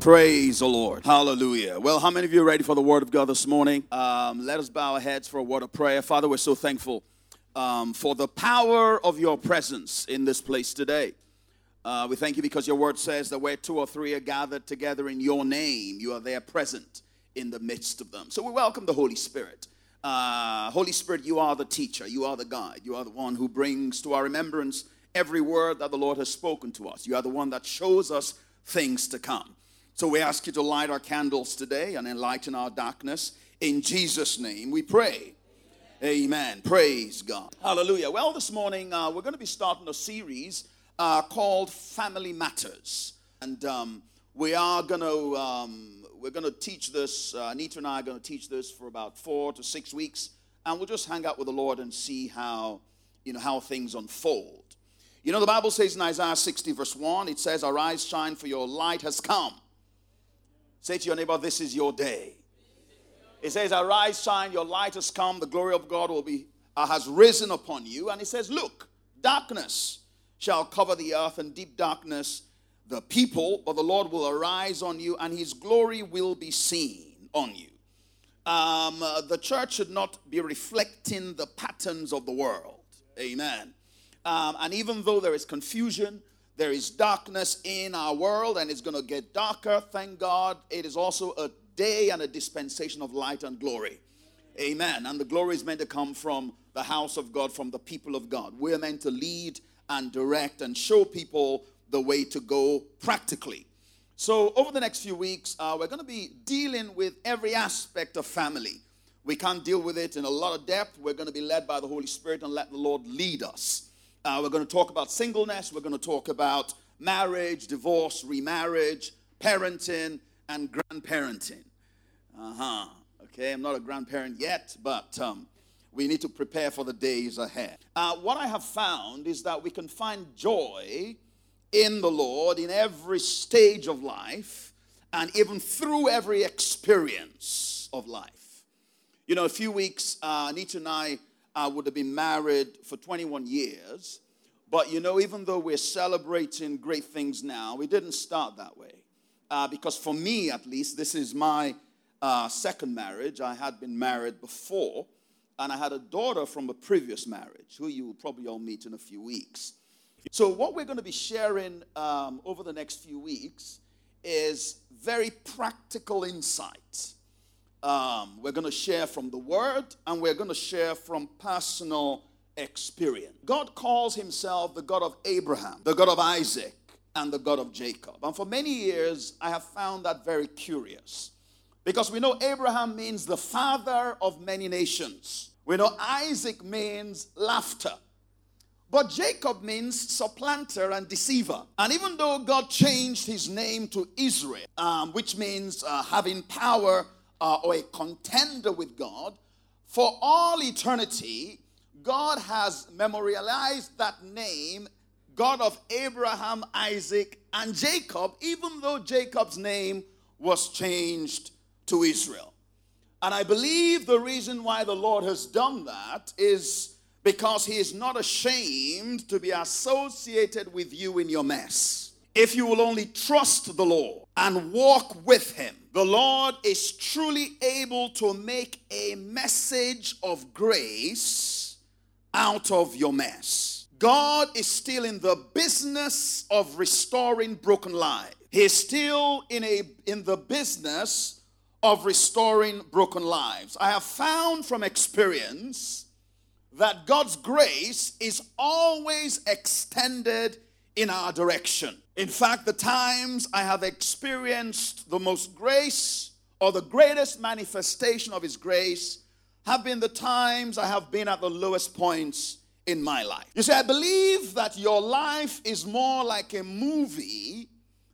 Praise the Lord. Hallelujah. Well, how many of you are ready for the word of God this morning? Um, let us bow our heads for a word of prayer. Father, we're so thankful um, for the power of your presence in this place today. Uh, we thank you because your word says that where two or three are gathered together in your name, you are there present in the midst of them. So we welcome the Holy Spirit. Uh, Holy Spirit, you are the teacher, you are the guide, you are the one who brings to our remembrance every word that the Lord has spoken to us. You are the one that shows us things to come. So we ask you to light our candles today and enlighten our darkness. In Jesus' name we pray. Amen. Amen. Praise God. Hallelujah. Well, this morning uh, we're going to be starting a series uh, called Family Matters. And um, we are going to. Um, we're going to teach this. Uh, Anita and I are going to teach this for about four to six weeks, and we'll just hang out with the Lord and see how, you know, how things unfold. You know, the Bible says in Isaiah 60, verse 1, it says, Arise, shine, for your light has come Say to your neighbor, This is your day. It says, Arise, shine, your light has come, the glory of God will be uh, has risen upon you. And it says, Look, darkness shall cover the earth, and deep darkness the people, but the Lord will arise on you, and his glory will be seen on you. Um, uh, the church should not be reflecting the patterns of the world. Amen. Um, and even though there is confusion, there is darkness in our world and it's going to get darker. Thank God. It is also a day and a dispensation of light and glory. Amen. And the glory is meant to come from the house of God, from the people of God. We're meant to lead and direct and show people the way to go practically. So, over the next few weeks, uh, we're going to be dealing with every aspect of family. We can't deal with it in a lot of depth. We're going to be led by the Holy Spirit and let the Lord lead us. Uh, we're going to talk about singleness. We're going to talk about marriage, divorce, remarriage, parenting, and grandparenting. Uh huh. Okay, I'm not a grandparent yet, but um, we need to prepare for the days ahead. Uh, what I have found is that we can find joy in the Lord in every stage of life and even through every experience of life. You know, a few weeks, uh, Anita and I uh, would have been married for 21 years. But you know, even though we're celebrating great things now, we didn't start that way. Uh, because for me, at least, this is my uh, second marriage. I had been married before, and I had a daughter from a previous marriage, who you will probably all meet in a few weeks. So, what we're going to be sharing um, over the next few weeks is very practical insight um, we're going to share from the Word and we're going to share from personal experience. God calls himself the God of Abraham, the God of Isaac, and the God of Jacob. And for many years, I have found that very curious. Because we know Abraham means the father of many nations. We know Isaac means laughter. But Jacob means supplanter and deceiver. And even though God changed his name to Israel, um, which means uh, having power uh, or a contender with God, for all eternity, God has memorialized that name, God of Abraham, Isaac, and Jacob, even though Jacob's name was changed to Israel. And I believe the reason why the Lord has done that is because He is not ashamed to be associated with you in your mess. If you will only trust the Lord and walk with Him, the Lord is truly able to make a message of grace out of your mess. God is still in the business of restoring broken lives. He's still in a in the business of restoring broken lives. I have found from experience that God's grace is always extended in our direction. In fact, the times I have experienced the most grace or the greatest manifestation of His grace have been the times I have been at the lowest points in my life. You see, I believe that your life is more like a movie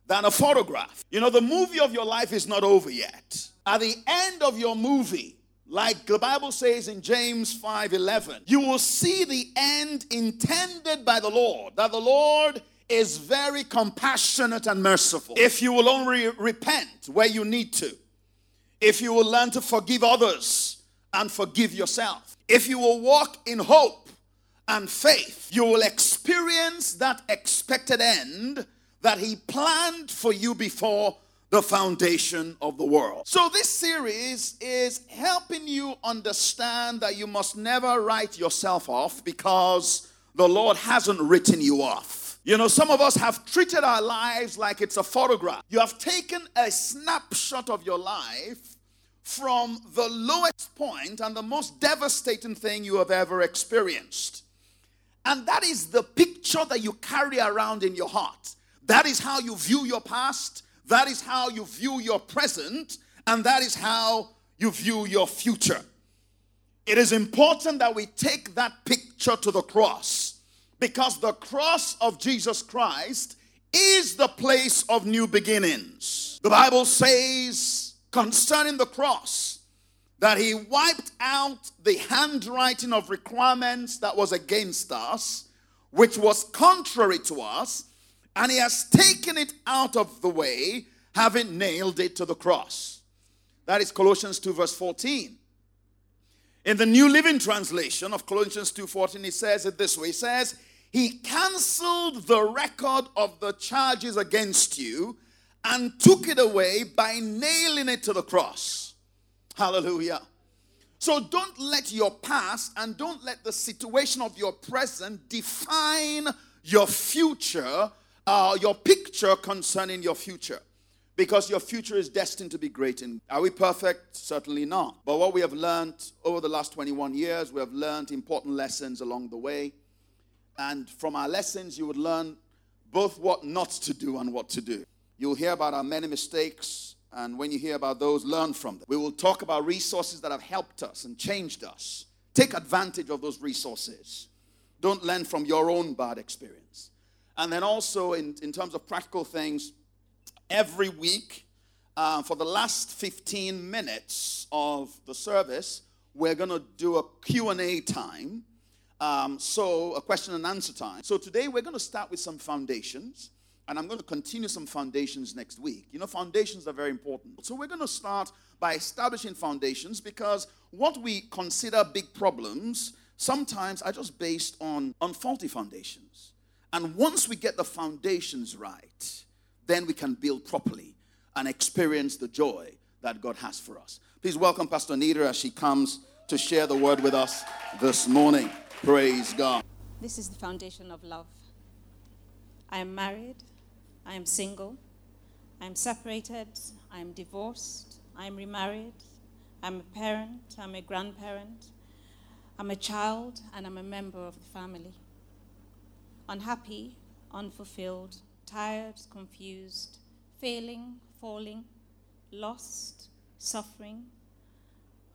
than a photograph. You know, the movie of your life is not over yet. At the end of your movie, like the Bible says in James 5:11, you will see the end intended by the Lord. That the Lord is very compassionate and merciful. If you will only repent where you need to, if you will learn to forgive others and forgive yourself, if you will walk in hope and faith, you will experience that expected end that He planned for you before the foundation of the world. So, this series is helping you understand that you must never write yourself off because the Lord hasn't written you off. You know, some of us have treated our lives like it's a photograph. You have taken a snapshot of your life from the lowest point and the most devastating thing you have ever experienced. And that is the picture that you carry around in your heart. That is how you view your past. That is how you view your present. And that is how you view your future. It is important that we take that picture to the cross because the cross of Jesus Christ is the place of new beginnings. The Bible says concerning the cross that he wiped out the handwriting of requirements that was against us, which was contrary to us, and he has taken it out of the way, having nailed it to the cross. That is Colossians 2, verse 14. In the New Living Translation of Colossians 2:14, he says it this way: He says, He canceled the record of the charges against you and took it away by nailing it to the cross. Hallelujah. So don't let your past and don't let the situation of your present define your future uh, your picture concerning your future because your future is destined to be great. And are we perfect? Certainly not. But what we have learned over the last 21 years, we have learned important lessons along the way. And from our lessons, you would learn both what not to do and what to do. You'll hear about our many mistakes, and when you hear about those, learn from them. We will talk about resources that have helped us and changed us. Take advantage of those resources. Don't learn from your own bad experience. And then also, in, in terms of practical things, every week, uh, for the last 15 minutes of the service, we're going to do a Q&A time. Um, so, a question and answer time. So, today we're going to start with some foundations, and I'm going to continue some foundations next week. You know, foundations are very important. So, we're going to start by establishing foundations because what we consider big problems sometimes are just based on, on faulty foundations. And once we get the foundations right, then we can build properly and experience the joy that God has for us. Please welcome Pastor Nita as she comes to share the word with us this morning. Praise God. This is the foundation of love. I am married, I am single, I am separated, I am divorced, I am remarried, I'm a parent, I'm a grandparent, I'm a child, and I'm a member of the family. Unhappy, unfulfilled, tired, confused, failing, falling, lost, suffering,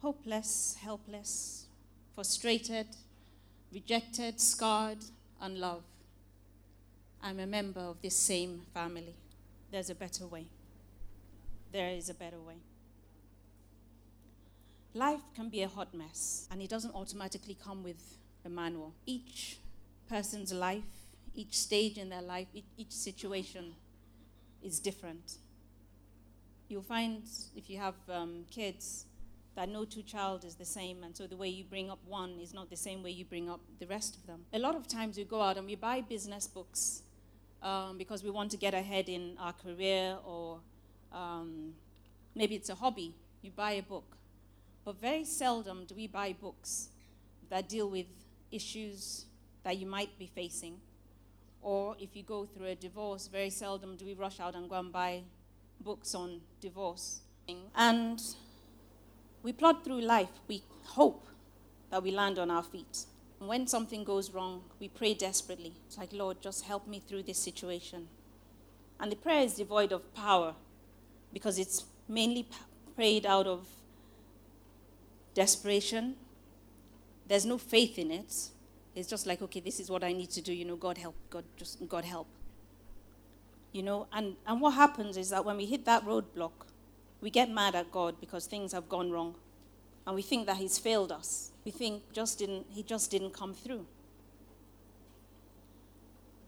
hopeless, helpless, frustrated, rejected, scarred, unloved. I'm a member of this same family. There's a better way. There is a better way. Life can be a hot mess, and it doesn't automatically come with a manual. Each person's life each stage in their life, each, situation is different. You'll find if you have um, kids that no two child is the same, and so the way you bring up one is not the same way you bring up the rest of them. A lot of times we go out and we buy business books um, because we want to get ahead in our career, or um, maybe it's a hobby. You buy a book, but very seldom do we buy books that deal with issues that you might be facing or if you go through a divorce, very seldom do we rush out and go and buy books on divorce. And we plod through life. We hope that we land on our feet. And when something goes wrong, we pray desperately. It's like, Lord, just help me through this situation. And the prayer is devoid of power because it's mainly prayed out of desperation. There's no faith in it. It's just like, okay, this is what I need to do. You know, God help, God just God help. You know, and, and what happens is that when we hit that roadblock, we get mad at God because things have gone wrong. And we think that He's failed us. We think just didn't, He just didn't come through.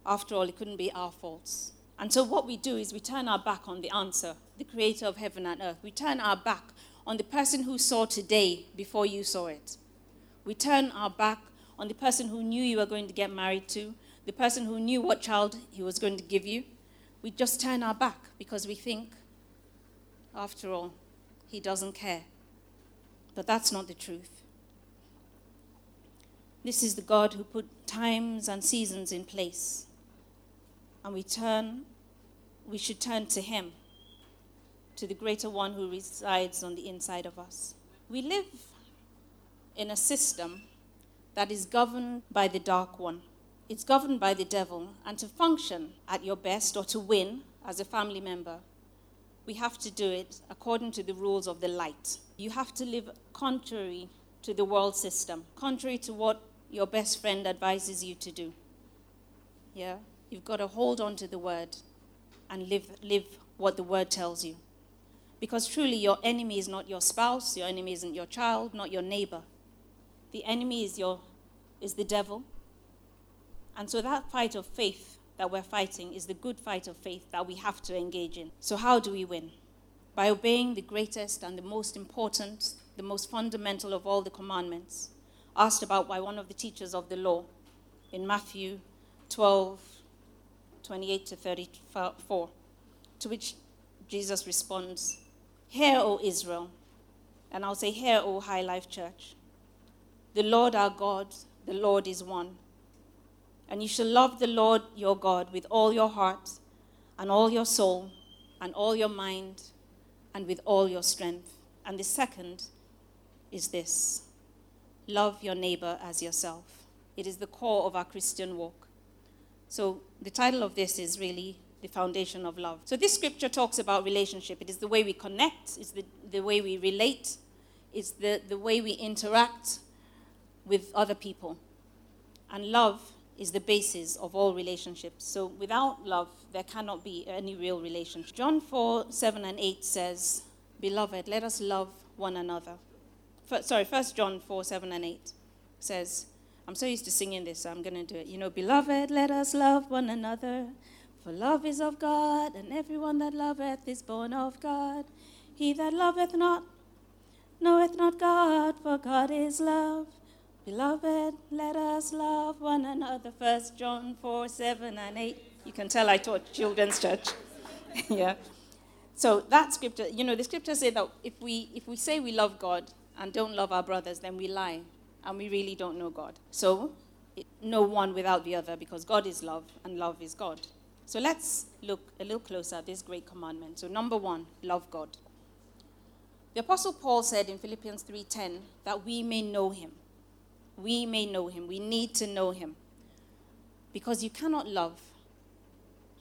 After all, it couldn't be our faults. And so what we do is we turn our back on the answer, the creator of heaven and earth. We turn our back on the person who saw today before you saw it. We turn our back on the person who knew you were going to get married to, the person who knew what child he was going to give you. We just turn our back because we think After all, he doesn't care. But that's not the truth. This is the God who put times and seasons in place. And we turn, we should turn to him, to the greater one who resides on the inside of us. We live in a system that is governed by the dark one. It's governed by the devil. And to function at your best or to win as a family member, we have to do it according to the rules of the light. You have to live contrary to the world system, contrary to what your best friend advises you to do. Yeah? You've got to hold on to the word and live, live what the word tells you. Because truly, your enemy is not your spouse, your enemy isn't your child, not your neighbor. The enemy is, your, is the devil. And so, that fight of faith that we're fighting is the good fight of faith that we have to engage in. So, how do we win? By obeying the greatest and the most important, the most fundamental of all the commandments asked about by one of the teachers of the law in Matthew 12 28 to 34, to which Jesus responds, Hear, O Israel, and I'll say, Hear, O High Life Church. The Lord our God, the Lord is one. And you shall love the Lord your God with all your heart, and all your soul, and all your mind, and with all your strength. And the second is this love your neighbor as yourself. It is the core of our Christian walk. So, the title of this is really the foundation of love. So, this scripture talks about relationship. It is the way we connect, it's the, the way we relate, it's the, the way we interact with other people. And love is the basis of all relationships. So, without love, there cannot be any real relationship. John 4 7 and 8 says, Beloved, let us love one another sorry, First John 4 7 and 8 says, I'm so used to singing this, so I'm going to do it. You know, beloved, let us love one another, for love is of God, and everyone that loveth is born of God. He that loveth not knoweth not God, for God is love. Beloved, let us love one another. First John 4 7 and 8. You can tell I taught children's church. yeah. So that scripture, you know, the scripture say that if we if we say we love God, and don't love our brothers, then we lie and we really don't know God. So, no one without the other because God is love and love is God. So, let's look a little closer at this great commandment. So, number one, love God. The apostle Paul said in Philippians 3:10 that we may know him. We may know him. We need to know him. Because you cannot love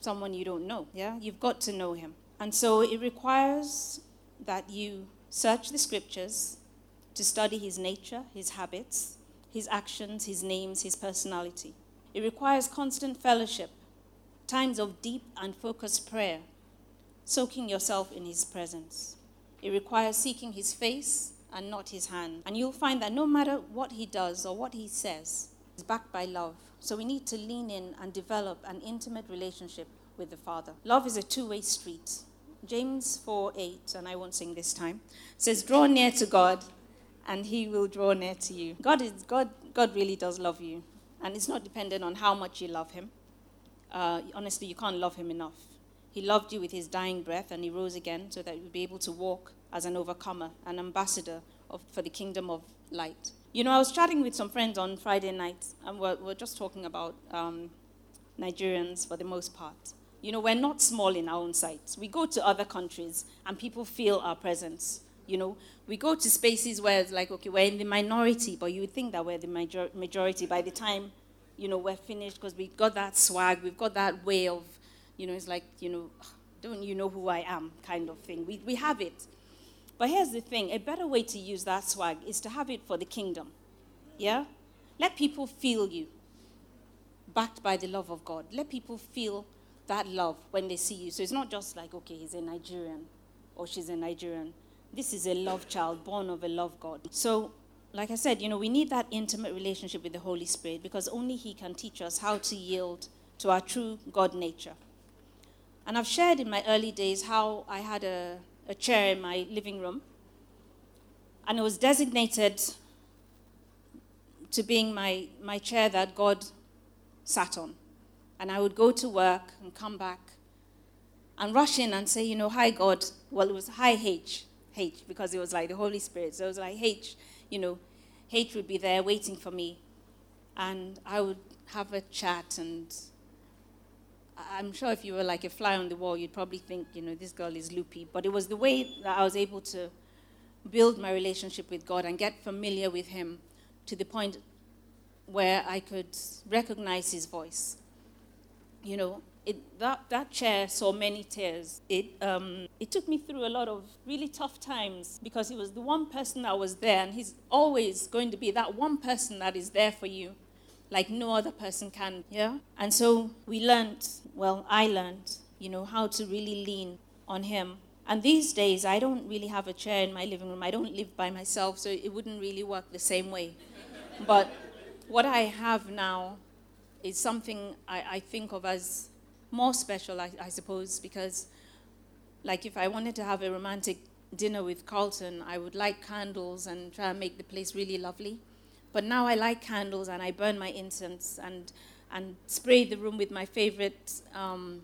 someone you don't know, yeah? You've got to know him. And so it requires that you search the scriptures to study his nature, his habits, his actions, his names, his personality. It requires constant fellowship, times of deep and focused prayer, soaking yourself in his presence. It requires seeking his face and not his hand. And you'll find that no matter what he does or what he says, is backed by love. So we need to lean in and develop an intimate relationship with the Father. Love is a two way street. James 4 8, and I won't sing this time, says, Draw near to God, and he will draw near to you. God, is, God, God really does love you, and it's not dependent on how much you love him. Uh, honestly, you can't love him enough. He loved you with his dying breath, and he rose again so that you would be able to walk as an overcomer, an ambassador of, for the kingdom of light. You know, I was chatting with some friends on Friday night, and we're, we're just talking about um, Nigerians for the most part. You know, we're not small in our own sight. We go to other countries, and people feel our presence. You know, we go to spaces where it's like, okay, we're in the minority, but you would think that we're the major- majority by the time, you know, we're finished because we've got that swag, we've got that way of, you know, it's like, you know, don't you know who I am kind of thing. We, we have it. But here's the thing a better way to use that swag is to have it for the kingdom. Yeah? Let people feel you, backed by the love of God. Let people feel that love when they see you. So it's not just like, okay, he's a Nigerian or she's a Nigerian this is a love child born of a love God. So, like I said, you know, we need that intimate relationship with the Holy Spirit because only He can teach us how to yield to our true God nature. And I've shared in my early days how I had a, a chair in my living room, and it was designated to being my, my chair that God sat on. And I would go to work and come back and rush in and say, you know, hi God. Well, it was hi H, H, because it was like the Holy Spirit. So it was like H, you know, H would be there waiting for me. And I would have a chat and I'm sure if you were like a fly on the wall, you'd probably think, you know, this girl is loopy. But it was the way that I was able to build my relationship with God and get familiar with Him to the point where I could recognize His voice. You know, it, that, that chair saw many tears. It, um, it took me through a lot of really tough times because he was the one person that was there, and he's always going to be that one person that is there for you like no other person can. Yeah? And so we learned, well, I learned, you know, how to really lean on him. And these days, I don't really have a chair in my living room. I don't live by myself, so it wouldn't really work the same way. but what I have now is something I, I think of as more special, I, I suppose, because, like, if I wanted to have a romantic dinner with Carlton, I would light candles and try and make the place really lovely. But now I light candles and I burn my incense and, and spray the room with my favorite um,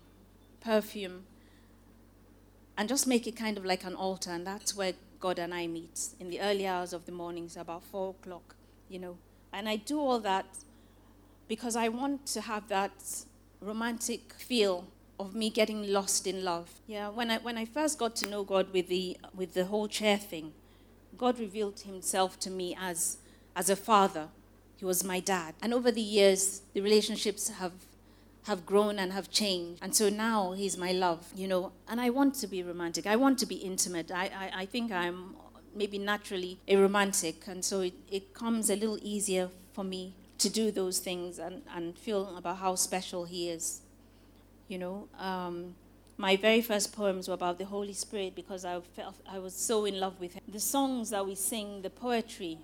perfume and just make it kind of like an altar. And that's where God and I meet in the early hours of the mornings, about four o'clock, you know. And I do all that because I want to have that romantic feel of me getting lost in love. Yeah, when I when I first got to know God with the with the whole chair thing, God revealed himself to me as as a father. He was my dad. And over the years, the relationships have have grown and have changed. And so now he's my love, you know. And I want to be romantic. I want to be intimate. I, I, I think I'm maybe naturally a romantic. And so it, it comes a little easier for me to do those things and, and feel about how special he is. You know, um, my very first poems were about the Holy Spirit because I felt I was so in love with him. The songs that we sing, the poetry,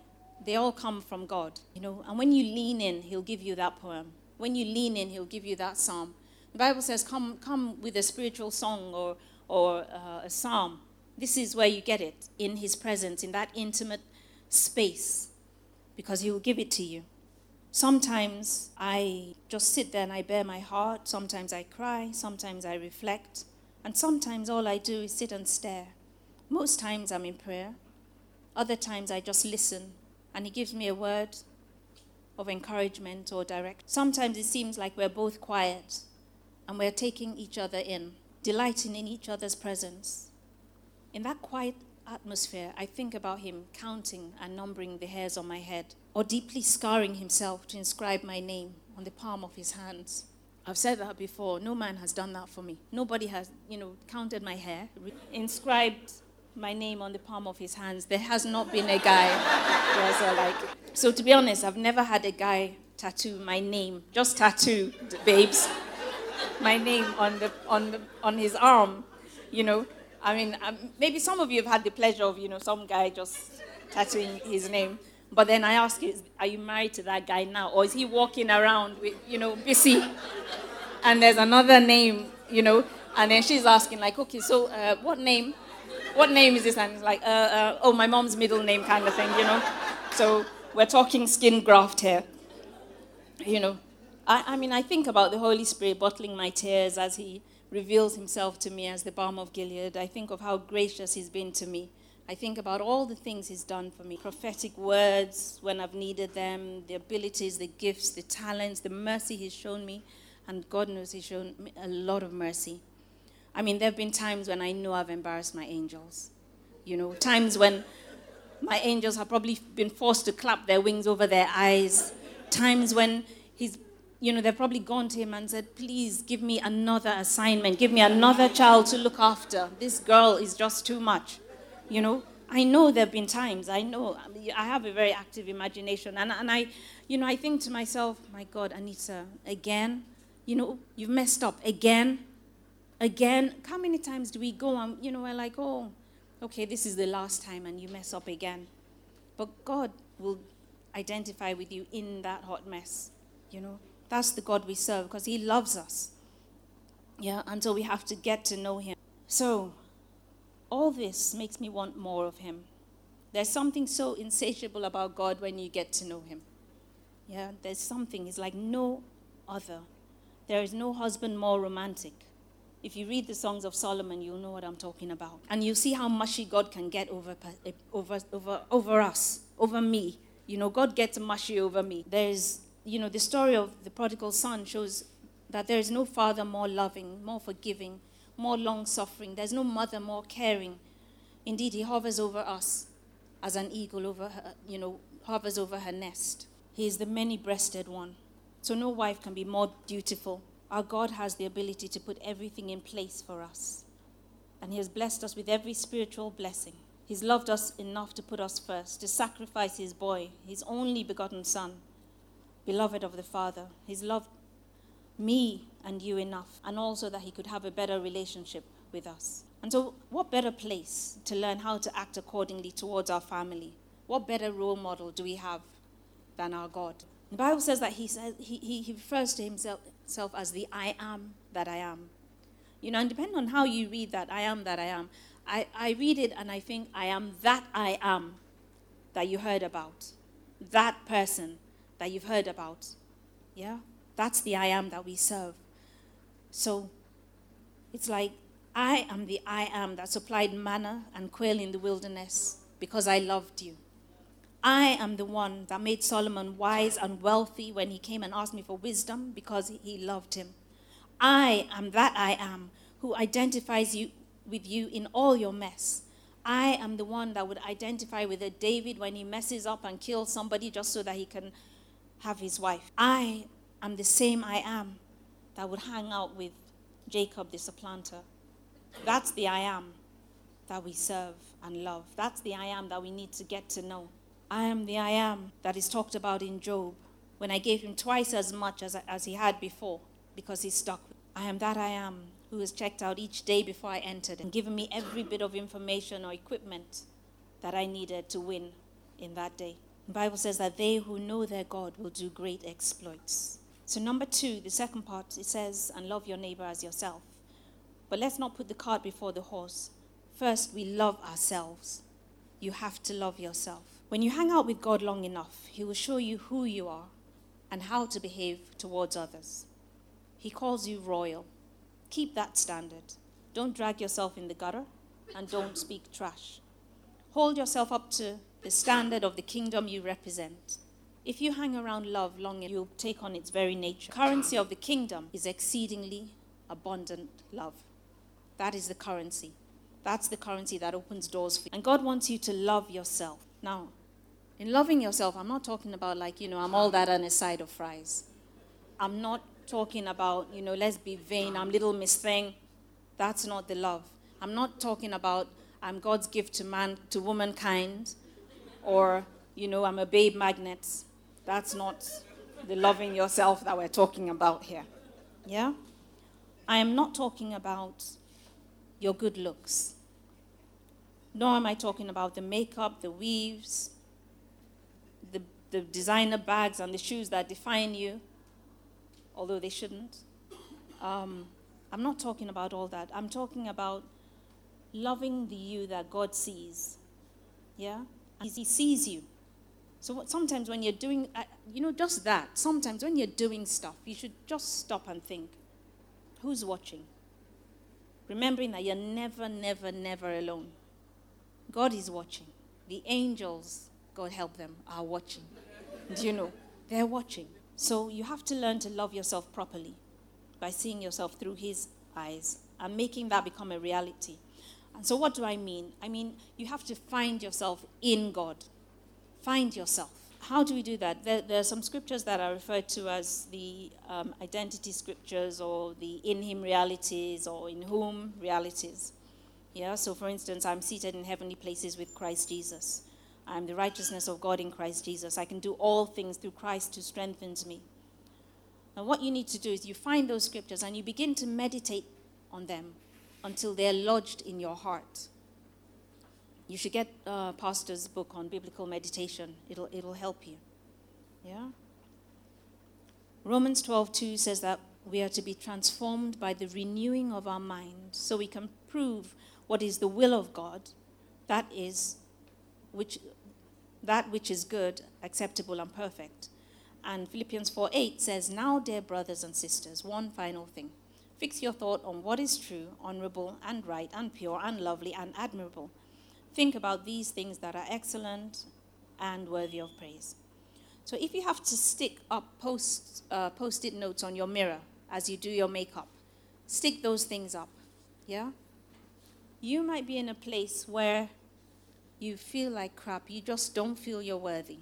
they all come from God, you know. And when you lean in, He'll give you that poem. When you lean in, He'll give you that psalm. The Bible says, "Come, come with a spiritual song or or uh, a psalm." This is where you get it in His presence, in that intimate space, because He will give it to you. Sometimes I just sit there and I bare my heart. Sometimes I cry. Sometimes I reflect. And sometimes all I do is sit and stare. Most times I'm in prayer. Other times I just listen and He gives me a word of encouragement or direct. Sometimes it seems like we're both quiet and we're taking each other in, delighting in each other's presence. In that quiet atmosphere, I think about Him counting and numbering the hairs on my head, or deeply scarring Himself to inscribe my name on the palm of His hands. I've said that before. No man has done that for me. Nobody has, you know, counted my hair, inscribed my name on the palm of his hands. There has not been a guy who uh, like. So to be honest, I've never had a guy tattoo my name, just tattoo, babes, my name on the on the on his arm. You know, I mean, um, maybe some of you have had the pleasure of you know some guy just tattooing his name. But then I ask you, are you married to that guy now, or is he walking around with you know busy? And there's another name, you know, and then she's asking like, okay, so uh, what name? What name is this? And it's like, uh, uh, oh, my mom's middle name kind of thing, you know? So we're talking skin graft here. You know, I, I mean, I think about the Holy Spirit bottling my tears as he reveals himself to me as the balm of Gilead. I think of how gracious he's been to me. I think about all the things he's done for me prophetic words when I've needed them, the abilities, the gifts, the talents, the mercy he's shown me. And God knows he's shown me a lot of mercy. I mean, there have been times when I know I've embarrassed my angels. You know, times when my angels have probably been forced to clap their wings over their eyes. Times when he's, you know, they've probably gone to him and said, please give me another assignment, give me another child to look after. This girl is just too much. You know, I know there have been times, I know, I have a very active imagination. And, and I, you know, I think to myself, my God, Anita, again, you know, you've messed up again again, how many times do we go and, you know, we're like, oh, okay, this is the last time and you mess up again. But God will identify with you in that hot mess, you know. That's the God we serve because He loves us. Yeah, until we have to get to know Him. So, all this makes me want more of Him. There's something so insatiable about God when you get to know Him. Yeah, there's something, it's like no other. There is no husband more romantic If you read the Songs of Solomon, you'll know what I'm talking about. And you'll see how mushy God can get over, eh, over, over, over us, over me. You know, God gets mushy over me. There's, you know, the story of the prodigal son shows that there is no father more loving, more forgiving, more long suffering. There's no mother more caring. Indeed, he hovers over us as an eagle over her, you know, hovers over her nest. He is the many breasted one. So no wife can be more dutiful. Our God has the ability to put everything in place for us. And He has blessed us with every spiritual blessing. He's loved us enough to put us first, to sacrifice His boy, His only begotten Son, beloved of the Father. He's loved me and you enough, and also that He could have a better relationship with us. And so, what better place to learn how to act accordingly towards our family? What better role model do we have than our God? The Bible says that He says He, he, he refers to Himself as the I am that I am. You know, and depending on how you read that I am that I am, I, I read it and I think I am that I am that you heard about. That person that you've heard about. Yeah? That's the I am that we serve. So it's like I am the I am that supplied manna and quail in the wilderness because I loved you. I am the one that made Solomon wise and wealthy when he came and asked me for wisdom because he loved him. I am that I am who identifies you with you in all your mess. I am the one that would identify with a David when he messes up and kills somebody just so that he can have his wife. I am the same I am that would hang out with Jacob the supplanter. That's the I am that we serve and love. That's the I am that we need to get to know. I am the I am that is talked about in Job when I gave him twice as much as, as he had before because he stuck. I am that I am who has checked out each day before I entered and given me every bit of information or equipment that I needed to win in that day. The Bible says that they who know their God will do great exploits. So, number two, the second part, it says, and love your neighbor as yourself. But let's not put the cart before the horse. First, we love ourselves. You have to love yourself. When you hang out with God long enough, He will show you who you are and how to behave towards others. He calls you royal. Keep that standard. Don't drag yourself in the gutter and don't speak trash. Hold yourself up to the standard of the kingdom you represent. If you hang around love long, enough, you'll take on its very nature. Currency of the kingdom is exceedingly abundant love. That is the currency. That's the currency that opens doors for you. And God wants you to love yourself. Now, in loving yourself, I'm not talking about like, you know, I'm all that on a side of fries. I'm not talking about, you know, let's be vain, I'm little miss thing. That's not the love. I'm not talking about I'm God's gift to man to womankind or, you know, I'm a babe magnet. That's not the loving yourself that we're talking about here. Yeah? I am not talking about your good looks. Nor am I talking about the makeup, the weaves, the, designer bags, and the shoes that define you, although they shouldn't. Um, I'm not talking about all that. I'm talking about loving the you that God sees. Yeah? He sees you. So what, sometimes when you're doing, uh, you know, just that, sometimes when you're doing stuff, you should just stop and think who's watching? Remembering that you're never, never, never alone. God is watching. The angels, God help them, are watching. Do you know? They're watching. So you have to learn to love yourself properly by seeing yourself through His eyes and making that become a reality. And so, what do I mean? I mean, you have to find yourself in God. Find yourself. How do we do that? There, there are some scriptures that are referred to as the um, identity scriptures or the in Him realities or in whom realities. Yeah, so for instance, I'm seated in heavenly places with Christ Jesus. I'm the righteousness of God in Christ Jesus. I can do all things through Christ who strengthens me. Now, what you need to do is you find those scriptures and you begin to meditate on them until they're lodged in your heart. You should get uh, Pastor's book on biblical meditation. It'll, it'll help you. Yeah? Romans 12:2 says that we are to be transformed by the renewing of our mind so we can prove what is the will of God, that is which that which is good, acceptable and perfect. And Philippians 4:8 says, "Now dear brothers and sisters, one final thing. Fix your thought on what is true, honorable, and right, and pure, and lovely, and admirable. Think about these things that are excellent and worthy of praise. So if you have to stick up post, uh, post-it notes on your mirror as you do your makeup, stick those things up. Yeah? You might be in a place where you feel like crap, you just don't feel you're worthy.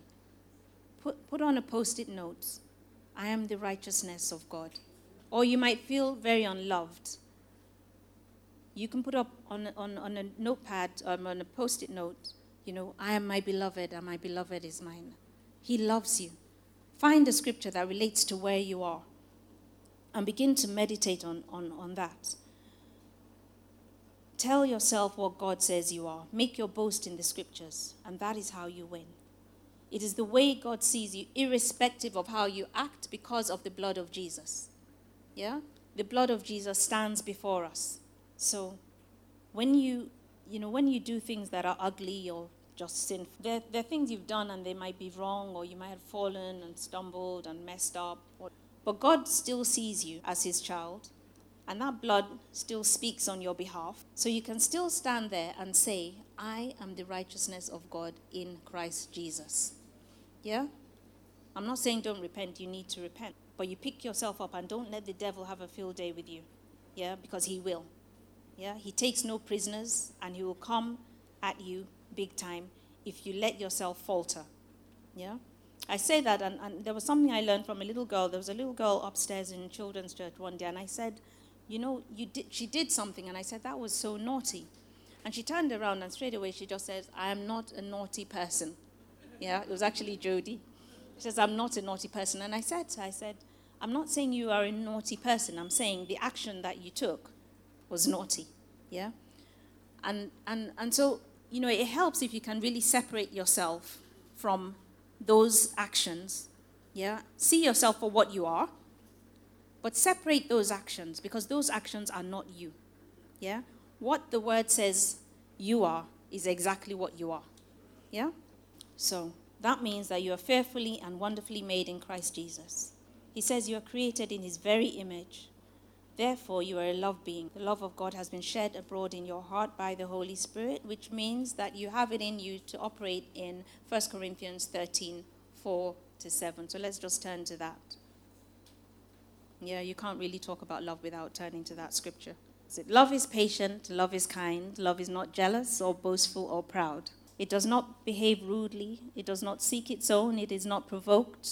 Put, put on a post it note I am the righteousness of God. Or you might feel very unloved. You can put up on, on, on a notepad, um, on a post it note, you know, I am my beloved, and my beloved is mine. He loves you. Find a scripture that relates to where you are and begin to meditate on, on, on that. Tell yourself what God says you are. Make your boast in the scriptures, and that is how you win. It is the way God sees you, irrespective of how you act, because of the blood of Jesus. Yeah? The blood of Jesus stands before us. So when you, you know, when you do things that are ugly or just sinful, there, there are things you've done and they might be wrong, or you might have fallen and stumbled and messed up. But God still sees you as his child and that blood still speaks on your behalf. So you can still stand there and say, I am the righteousness of God in Christ Jesus. Yeah? I'm not saying don't repent, you need to repent. But you pick yourself up and don't let the devil have a field day with you. Yeah? Because he will. Yeah? He takes no prisoners and he will come at you big time if you let yourself falter. Yeah? I say that, and, and there was something I learned from a little girl. There was a little girl upstairs in children's church one day, and I said, you know, you did, she did something. And I said, that was so naughty. And she turned around and straight away she just says, I am not a naughty person. Yeah, it was actually Jody. She says, I'm not a naughty person. And I said to her, I said, I'm not saying you are a naughty person. I'm saying the action that you took was naughty. Yeah? And, and, and so, you know, it helps if you can really separate yourself from those actions. Yeah? See yourself for what you are but separate those actions because those actions are not you. Yeah? What the word says you are is exactly what you are. Yeah? So that means that you are fearfully and wonderfully made in Christ Jesus. He says you are created in his very image. Therefore, you are a love being. The love of God has been shed abroad in your heart by the Holy Spirit, which means that you have it in you to operate in 1 Corinthians 13 4 to 7. So let's just turn to that. Yeah, you can't really talk about love without turning to that scripture. Love is patient, love is kind, love is not jealous or boastful or proud. It does not behave rudely, it does not seek its own, it is not provoked,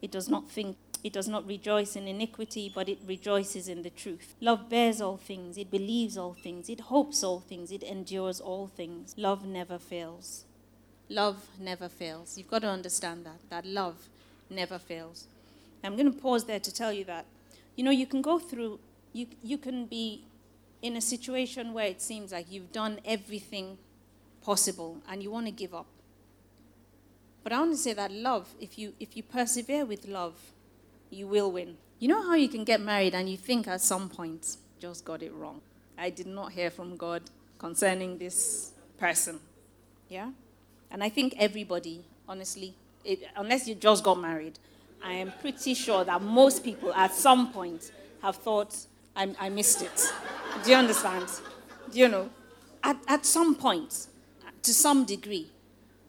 it does not think, it does not rejoice in iniquity, but it rejoices in the truth. Love bears all things, it believes all things, it hopes all things, it endures all things. Love never fails. Love never fails. You've got to understand that, that love never fails. I'm going to pause there to tell you that, you know, you can go through, you, you can be in a situation where it seems like you've done everything possible and you want to give up. But I want to say that love, if you, if you persevere with love, you will win. You know how you can get married and you think at some point, just got it wrong. I did not hear from God concerning this person. Yeah? And I think everybody, honestly, it, unless you just got married, I am pretty sure that most people at some point have thought, I, I missed it. Do you understand? Do you know? At, at some point, to some degree.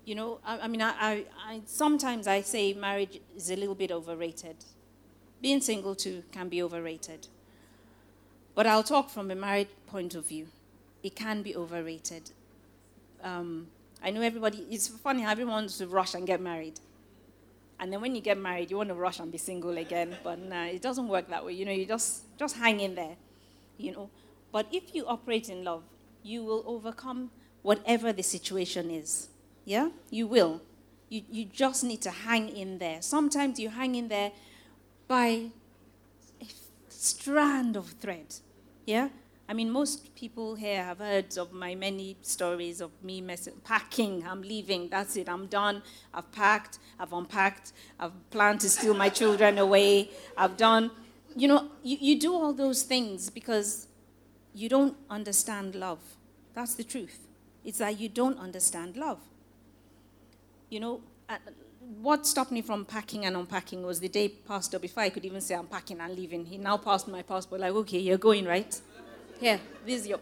You know, I, I mean, I, I, I, sometimes I say marriage is a little bit overrated. Being single too can be overrated. But I'll talk from a married point of view. It can be overrated. Um, I know everybody, it's funny everyone wants to rush and get married. And then when you get married, you want to rush and be single again. But nah, it doesn't work that way. You know, you just just hang in there. You know. But if you operate in love, you will overcome whatever the situation is. Yeah? You will. You, you just need to hang in there. Sometimes you hang in there by a strand of thread. Yeah? I mean, most people here have heard of my many stories of me packing. I'm leaving. That's it. I'm done. I've packed. I've unpacked. I've planned to steal my children away. I've done. You know, you, you do all those things because you don't understand love. That's the truth. It's that you don't understand love. You know, uh, what stopped me from packing and unpacking was the day pastor, before I could even say I'm packing and leaving, he now passed my passport, like, okay, you're going, right? Here, your.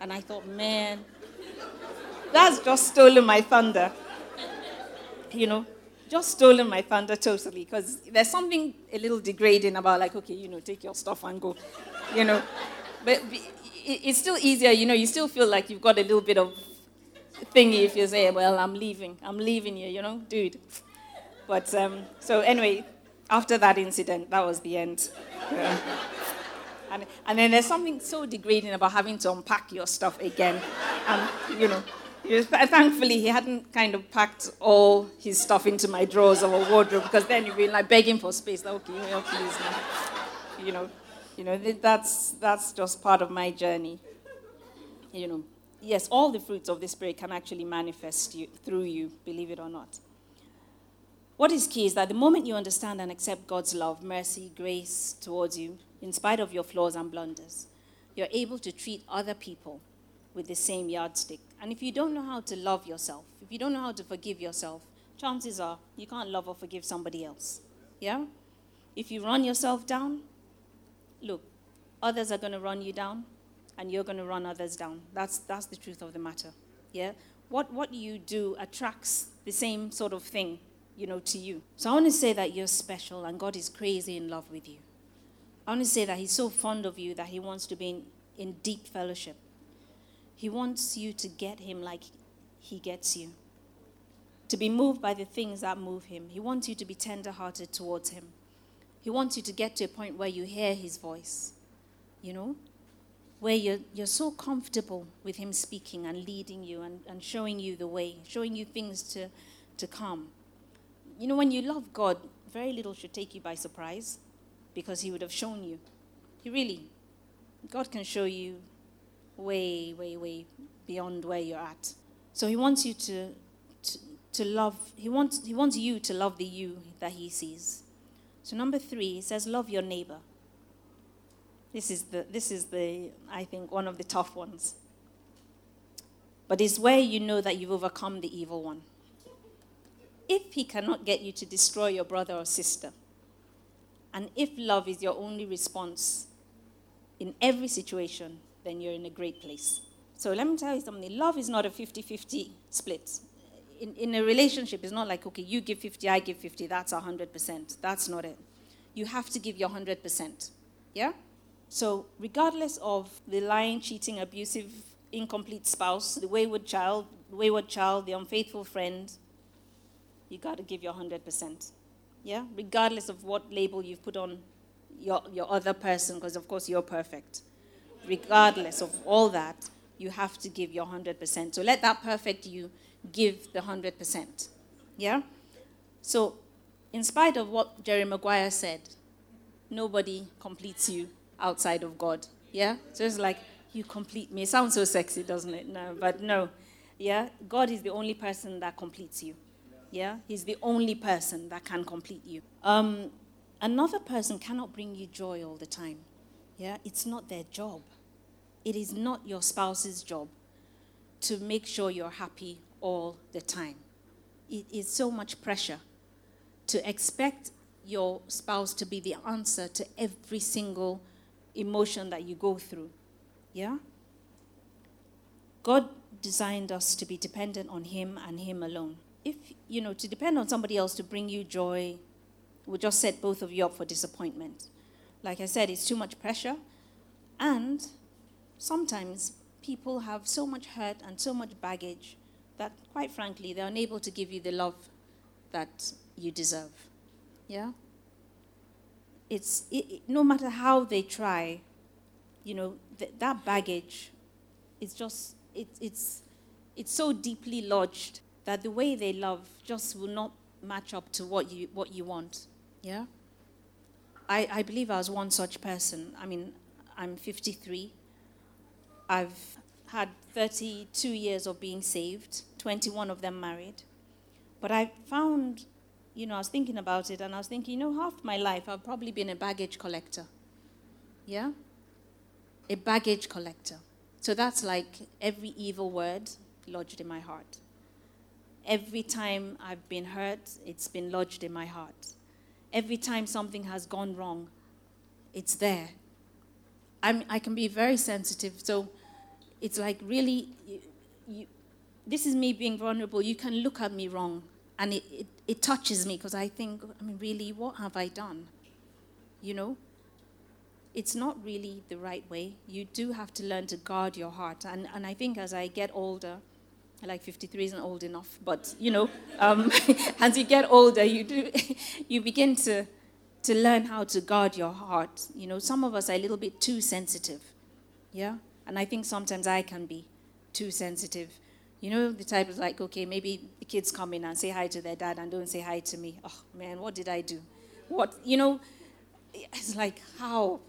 And I thought, man, that's just stolen my thunder. You know, just stolen my thunder totally. Because there's something a little degrading about, like, okay, you know, take your stuff and go. You know, but it's still easier, you know, you still feel like you've got a little bit of thingy if you say, well, I'm leaving. I'm leaving you, you know, dude. But um, so anyway, after that incident, that was the end. Yeah. And, and then there's something so degrading about having to unpack your stuff again. And, you know, thankfully, he hadn't kind of packed all his stuff into my drawers a wardrobe because then you'd be like begging for space. Like, okay, well, please, you know, you know, that's that's just part of my journey. You know, yes, all the fruits of the spirit can actually manifest you, through you, believe it or not. What is key is that the moment you understand and accept God's love, mercy, grace towards you, in spite of your flaws and blunders, you're able to treat other people with the same yardstick. And if you don't know how to love yourself, if you don't know how to forgive yourself, chances are you can't love or forgive somebody else. Yeah? If you run yourself down, look, others are going to run you down and you're going to run others down. That's, that's the truth of the matter. Yeah? What, what you do attracts the same sort of thing you know, to you. So I want to say that you're special and God is crazy in love with you. I want to say that He's so fond of you that He wants to be in, in deep fellowship. He wants you to get Him like He gets you, to be moved by the things that move Him. He wants you to be tender hearted towards Him. He wants you to get to a point where you hear His voice, you know, where you're, you're so comfortable with Him speaking and leading you and, and showing you the way, showing you things to, to come you know, when you love God, very little should take you by surprise because He would have shown you. He really, God can show you way, way, way beyond where you're at. So He wants you to, to, love, he wants, he wants you to love the you that He sees. So, number three, He says, love your neighbor. This is the, this is the, I think, one of the tough ones. But it's where you know that you've overcome the evil one if he cannot get you to destroy your brother or sister, and if love is your only response in every situation, then you're in a great place. So let me tell you something love is not a 50 50 split. In, in a relationship, it's not like, okay, you give 50, I give 50, that's 100%. That's not it. You have to give your 100%. Yeah? So, regardless of the lying, cheating, abusive, incomplete spouse, the wayward child, wayward child, the unfaithful friend, you got to give your 100%. Yeah? Regardless of what label you've put on your, your other person, because of course you're perfect. Regardless of all that, you have to give your 100%. So let that perfect you give the 100%. Yeah? So, in spite of what Jerry Maguire said, nobody completes you outside of God. Yeah? So it's like, you complete me. It sounds so sexy, doesn't it? No, but no. Yeah? God is the only person that completes you. Yeah, he's the only person that can complete you. Um, another person cannot bring you joy all the time. Yeah, it's not their job. It is not your spouse's job to make sure you're happy all the time. It is so much pressure to expect your spouse to be the answer to every single emotion that you go through. Yeah? God designed us to be dependent on Him and Him alone if, you know, to depend on somebody else to bring you joy would just set both of you up for disappointment. Like I said, it's too much pressure. And sometimes people have so much hurt and so much baggage that, quite frankly, they're unable to give you the love that you deserve. Yeah? It's it, it, no matter how they try, you know, th- that baggage is just, it, it's, it's so deeply lodged that the way they love just will not match up to what you, what you want. Yeah? I, I believe I was one such person. I mean, I'm 53. I've had 32 years of being saved, 21 of them married. But I found, you know, I was thinking about it and I was thinking, you know, half my life I've probably been a baggage collector. Yeah? A baggage collector. So that's like every evil word lodged in my heart every time I've been hurt, it's been lodged in my heart. Every time something has gone wrong, it's there. I'm, I can be very sensitive. So it's like really, you, you, this is me being vulnerable. You can look at me wrong, and it, it, it touches me because I think, I mean, really, what have I done? You know? It's not really the right way. You do have to learn to guard your heart. And, and I think as I get older, like 53 isn't old enough, but you know, um, as you get older, you do, you begin to, to learn how to guard your heart. You know, some of us are a little bit too sensitive, yeah, and I think sometimes I can be too sensitive. You know, the type is like, okay, maybe the kids come in and say hi to their dad and don't say hi to me. Oh man, what did I do? What, you know, it's like how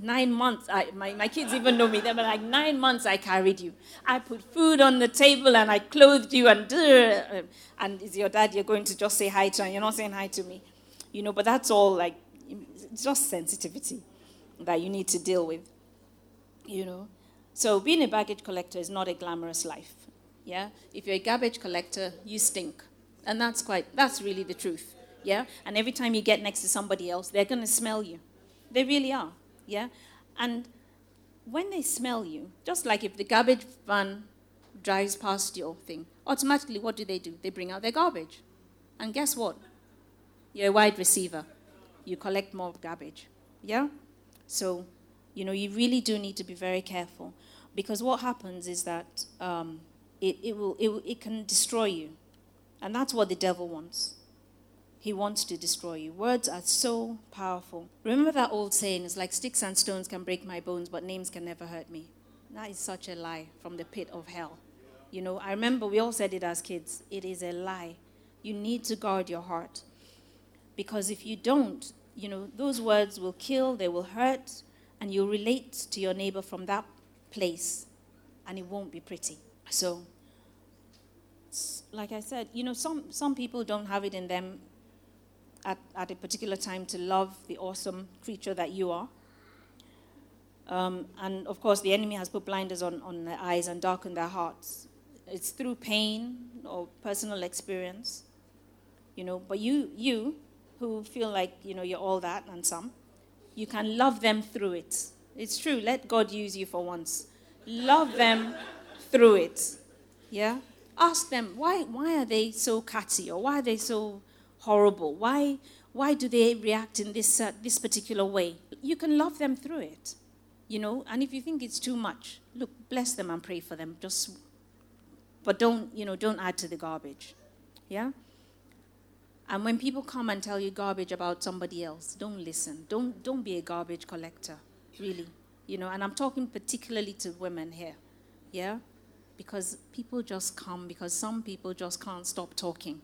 nine months, I, my, my kids even know me. They were like, nine months I carried you. I put food on the table and I clothed you, and uh, and is your dad you're going to just say hi to, and you're not saying hi to me, you know. But that's all like, just sensitivity that you need to deal with, you know. So being a baggage collector is not a glamorous life. Yeah, if you're a garbage collector, you stink, and that's quite that's really the truth. Yeah, and every time you get next to somebody else, they're going to smell you. They really are yeah? And when they smell you, just like if the garbage van drives past your thing, automatically what do they do? They bring out their garbage. And guess what? You're a wide receiver. You collect more garbage. Yeah? So, you know, you really do need to be very careful because what happens is that um, it, it, will, it, it can destroy you. And that's what the devil wants. He wants to destroy you. Words are so powerful. Remember that old saying, it's like sticks and stones can break my bones, but names can never hurt me. That is such a lie from the pit of hell. You know, I remember we all said it as kids. It is a lie. You need to guard your heart. Because if you don't, you know, those words will kill, they will hurt, and you'll relate to your neighbor from that place, and it won't be pretty. So, like I said, you know, some, some people don't have it in them at, at a particular time to love the awesome creature that you are. Um, and of course, the enemy has put blinders on, on their eyes and darkened their hearts. It's through pain or personal experience, you know. But you, you who feel like you know you're all that and some, you can love them through it. It's true. Let God use you for once. Love them through it. Yeah. Ask them why. Why are they so catty or why are they so horrible? Why, why do they react in this, uh, this particular way? You can love them through it, you know. And if you think it's too much, look, bless them and pray for them. Just, but don't, you know, don't add to the garbage. Yeah. And when people come and tell you garbage about somebody else, don't listen. Don't, don't be a garbage collector, really. You know, and I'm talking particularly to women here. Yeah? Because people just come because some people just can't stop talking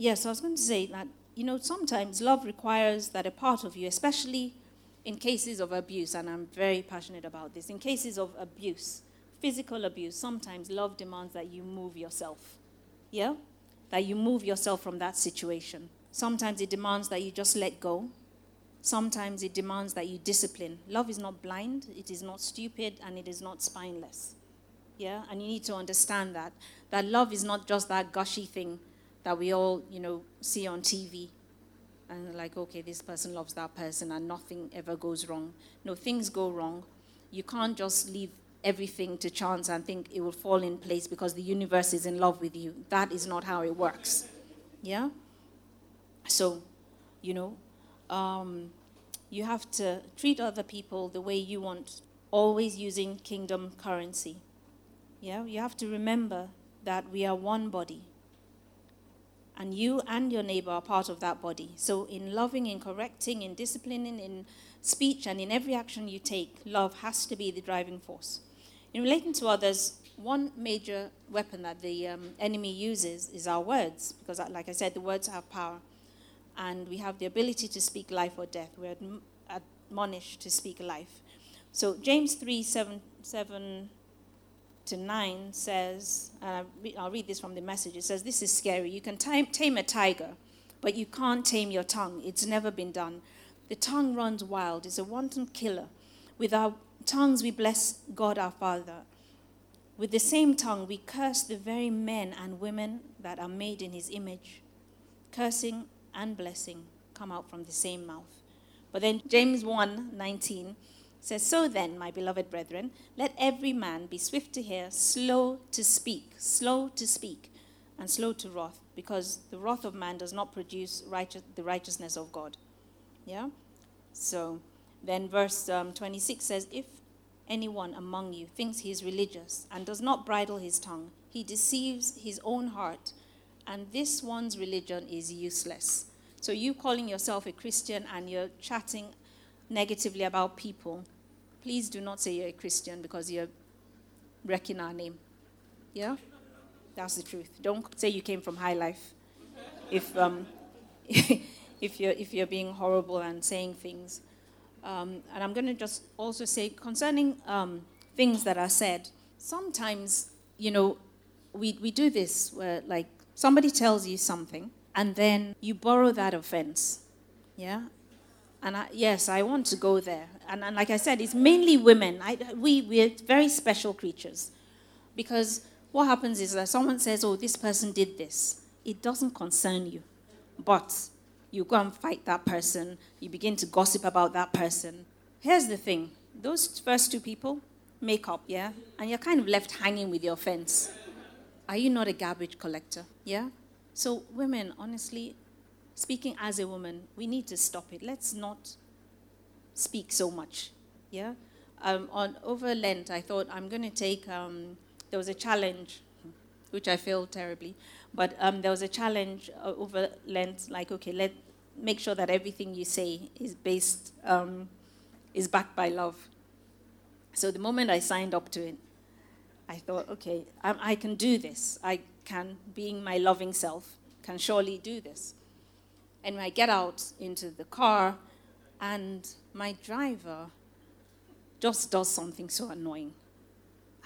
yes, I was going to say that, you know, sometimes love requires that a part of you, especially in cases of abuse, and I'm very passionate about this, in cases of abuse, physical abuse, sometimes love demands that you move yourself. Yeah? That you move yourself from that situation. Sometimes it demands that you just let go. Sometimes it demands that you discipline. Love is not blind, it is not stupid, and it is not spineless. Yeah? And you need to understand that. That love is not just that gushy thing that we all, you know, see on TV. And like, okay, this person loves that person and nothing ever goes wrong. No, things go wrong. You can't just leave everything to chance and think it will fall in place because the universe is in love with you. That is not how it works. Yeah? So, you know, um, you have to treat other people the way you want, always using kingdom currency. Yeah? You have to remember that we are one body and you and your neighbor are part of that body. So, in loving, in correcting, in disciplining, in speech, and in every action you take, love has to be the driving force. In relating to others, one major weapon that the um, enemy uses is our words, because, like I said, the words have power. And we have the ability to speak life or death. We're admonished to speak life. So, James 3 7, 7 to 9 says, uh, I'll read this from the message. It says, This is scary. You can tame, tame a tiger, but you can't tame your tongue. It's never been done. The tongue runs wild, it's a wanton killer. With our tongues, we bless God our Father. With the same tongue, we curse the very men and women that are made in his image. Cursing and blessing come out from the same mouth. But then James 1 19 says, So then, my beloved brethren, let every man be swift to hear, slow to speak, slow to speak, and slow to wrath, because the wrath of man does not produce righteous, the righteousness of God. Yeah? So then verse um, 26 says, If anyone among you thinks he is religious and does not bridle his tongue, he deceives his own heart, and this one's religion is useless. So, you calling yourself a Christian and you're chatting negatively about people, please do not say you're a Christian because you're wrecking our name. Yeah? That's the truth. Don't say you came from high life. If, um, if, you're, if you're being horrible and saying things. Um, and I'm going to just also say concerning um, things that are said, sometimes, you know, we, we do this where, like, somebody tells you something, and then you borrow that offense. Yeah? And I, yes, I want to go there. And, and like I said, it's mainly women. I, we, we're very special creatures. Because what happens is that someone says, oh, this person did this. It doesn't concern you. But you go and fight that person, you begin to gossip about that person. Here's the thing those first two people make up, yeah? And you're kind of left hanging with your fence. Are you not a garbage collector? Yeah? So, women, honestly, speaking as a woman, we need to stop it. Let's not speak so much. Yeah? Um, on over Lent, I thought I'm going to take. Um, there was a challenge, which I failed terribly. But um, there was a challenge uh, over Lent, like, okay, let make sure that everything you say is based, um, is backed by love. So the moment I signed up to it, I thought, okay, I, I can do this. I can, being my loving self, can surely do this. And I get out into the car, and my driver just does something so annoying.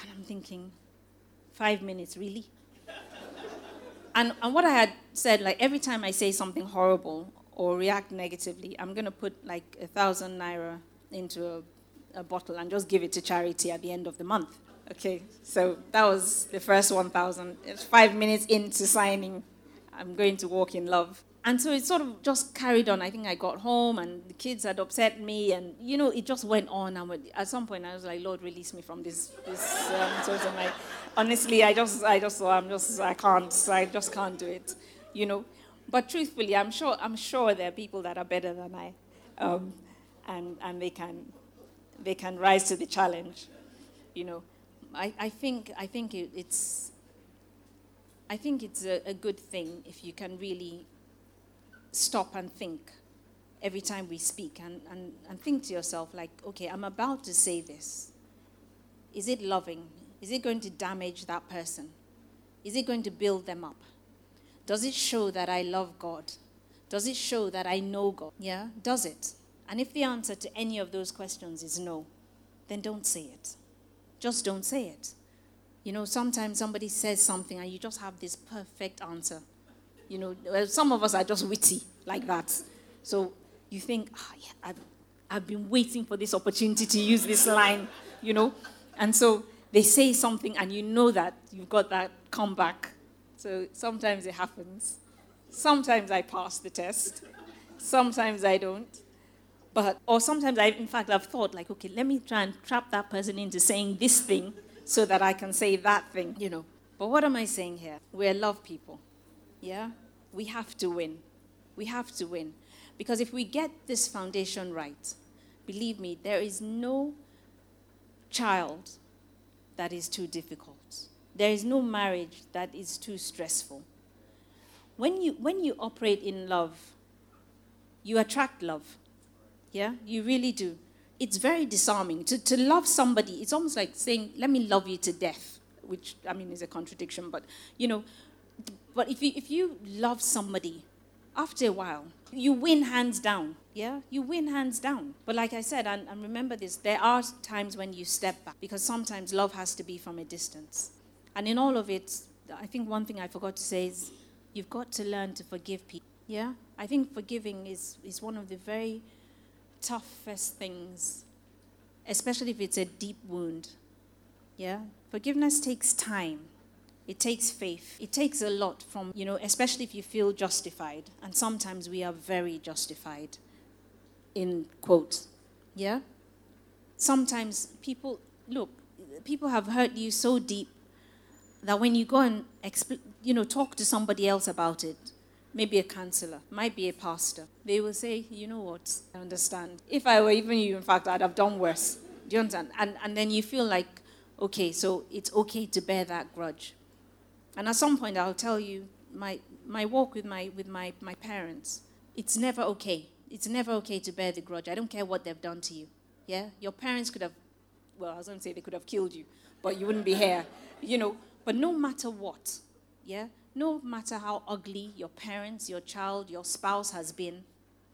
And I'm thinking, five minutes, really? And, and what I had said, like every time I say something horrible or react negatively, I'm going to put like a thousand naira into a, a, bottle and just give it to charity at the end of the month. Okay, so that was the first 1,000. It's five minutes into signing. I'm going to walk in love. And so it sort of just carried on. I think I got home and the kids had upset me, and you know, it just went on. And at some point, I was like, Lord, release me from this. this um, so, my, honestly, I just, I just, I'm just, I can't, I just can't do it, you know. But truthfully, I'm sure, I'm sure there are people that are better than I, um, and and they can, they can rise to the challenge, you know. I, I think, I think it, it's, I think it's a, a good thing if you can really stop and think every time we speak and, and, and think to yourself, like, okay, I'm about to say this. Is it loving? Is it going to damage that person? Is it going to build them up? Does it show that I love God? Does it show that I know God? Yeah? Does it? And if the answer to any of those questions is no, then don't say it. Just don't say it. You know, sometimes somebody says something and you just have this perfect answer. You know, uh, some of us are just witty like that. So you think, oh, yeah, I've, I've been waiting for this opportunity to use this line, you know? And so they say something and you know that you've got that comeback. So sometimes it happens. Sometimes I pass the test. Sometimes I don't. But, or sometimes I, in fact, I've thought, like, okay, let me try and trap that person into saying this thing so that I can say that thing, you know. But what am I saying here? We're love people. Yeah? We have to win. We have to win. Because if we get this foundation right, believe me, there is no child that is too difficult. There is no marriage that is too stressful. When you, when you operate in love, you attract love. Yeah? You really do. It's very disarming. To, to love somebody, it's almost like saying, let me love you to death, which, I mean, is a contradiction, but, you know, but if you, if you love somebody, after a while, you win hands down. Yeah, you win hands down. But like I said, and, and remember this, there are times when you step back because sometimes love has to be from a distance. And in all of it, I think one thing I forgot to say is you've got to learn to forgive people. Yeah? I think forgiving is, is one of the very toughest things, especially if it's a deep wound. Yeah? Forgiveness takes time. It takes faith. It takes a lot from, you know, especially if you feel justified. And sometimes we are very justified, in quotes. Yeah? Sometimes people, look, people have hurt you so deep that when you go and, you know, talk to somebody else about it, maybe a counselor, might be a pastor, they will say, you know what, I understand. If I were even you, in fact, I'd have done worse. Do you understand? And, and then you feel like, okay, so it's okay to bear that grudge. And at some point, I'll tell you my, my walk with, my, with my, my parents, it's never okay. It's never okay to bear the grudge. I don't care what they've done to you. Yeah? Your parents could have, well, I was going to say they could have killed you, but you wouldn't be here. You know, but no matter what, yeah? No matter how ugly your parents, your child, your spouse has been,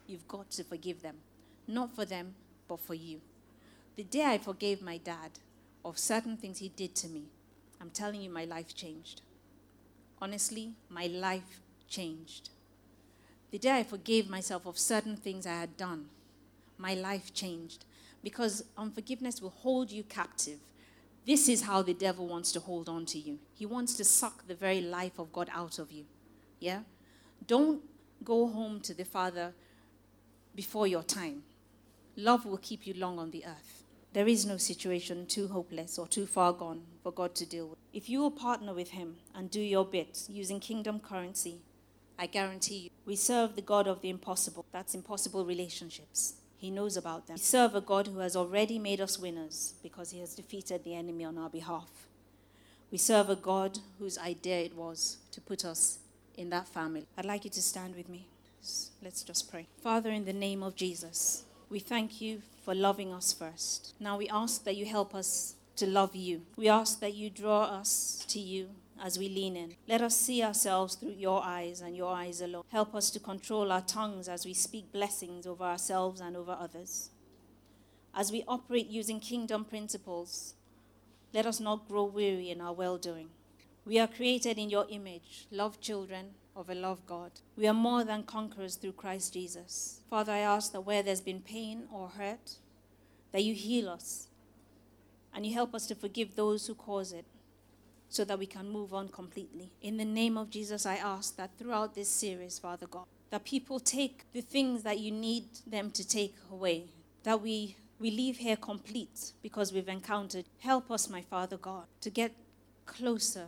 you've got to forgive them. Not for them, but for you. The day I forgave my dad of certain things he did to me, I'm telling you, my life changed. Honestly, my life changed. The day I forgave myself of certain things I had done, my life changed. Because unforgiveness will hold you captive. This is how the devil wants to hold on to you. He wants to suck the very life of God out of you. Yeah? Don't go home to the Father before your time. Love will keep you long on the earth. There is no situation too hopeless or too far gone for God to deal with. If you will partner with Him and do your bit using kingdom currency, I guarantee you, we serve the God of the impossible. That's impossible relationships. He knows about them. We serve a God who has already made us winners because He has defeated the enemy on our behalf. We serve a God whose idea it was to put us in that family. I'd like you to stand with me. Let's just pray. Father, in the name of Jesus, we thank you for loving us first. Now we ask that you help us to love you. We ask that you draw us to you as we lean in. Let us see ourselves through your eyes and your eyes alone. Help us to control our tongues as we speak blessings over ourselves and over others. As we operate using kingdom principles, let us not grow weary in our well doing. We are created in your image, love children of a love God. We are more than conquerors through Christ Jesus. Father, I ask that where there's been pain or hurt, that you heal us and you help us to forgive those who cause it so that we can move on completely. In the name of Jesus, I ask that throughout this series, Father God, that people take the things that you need them to take away, that we, we leave here complete because we've encountered. Help us, my Father God, to get closer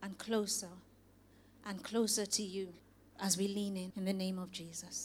and closer and closer to you as we lean in in the name of Jesus.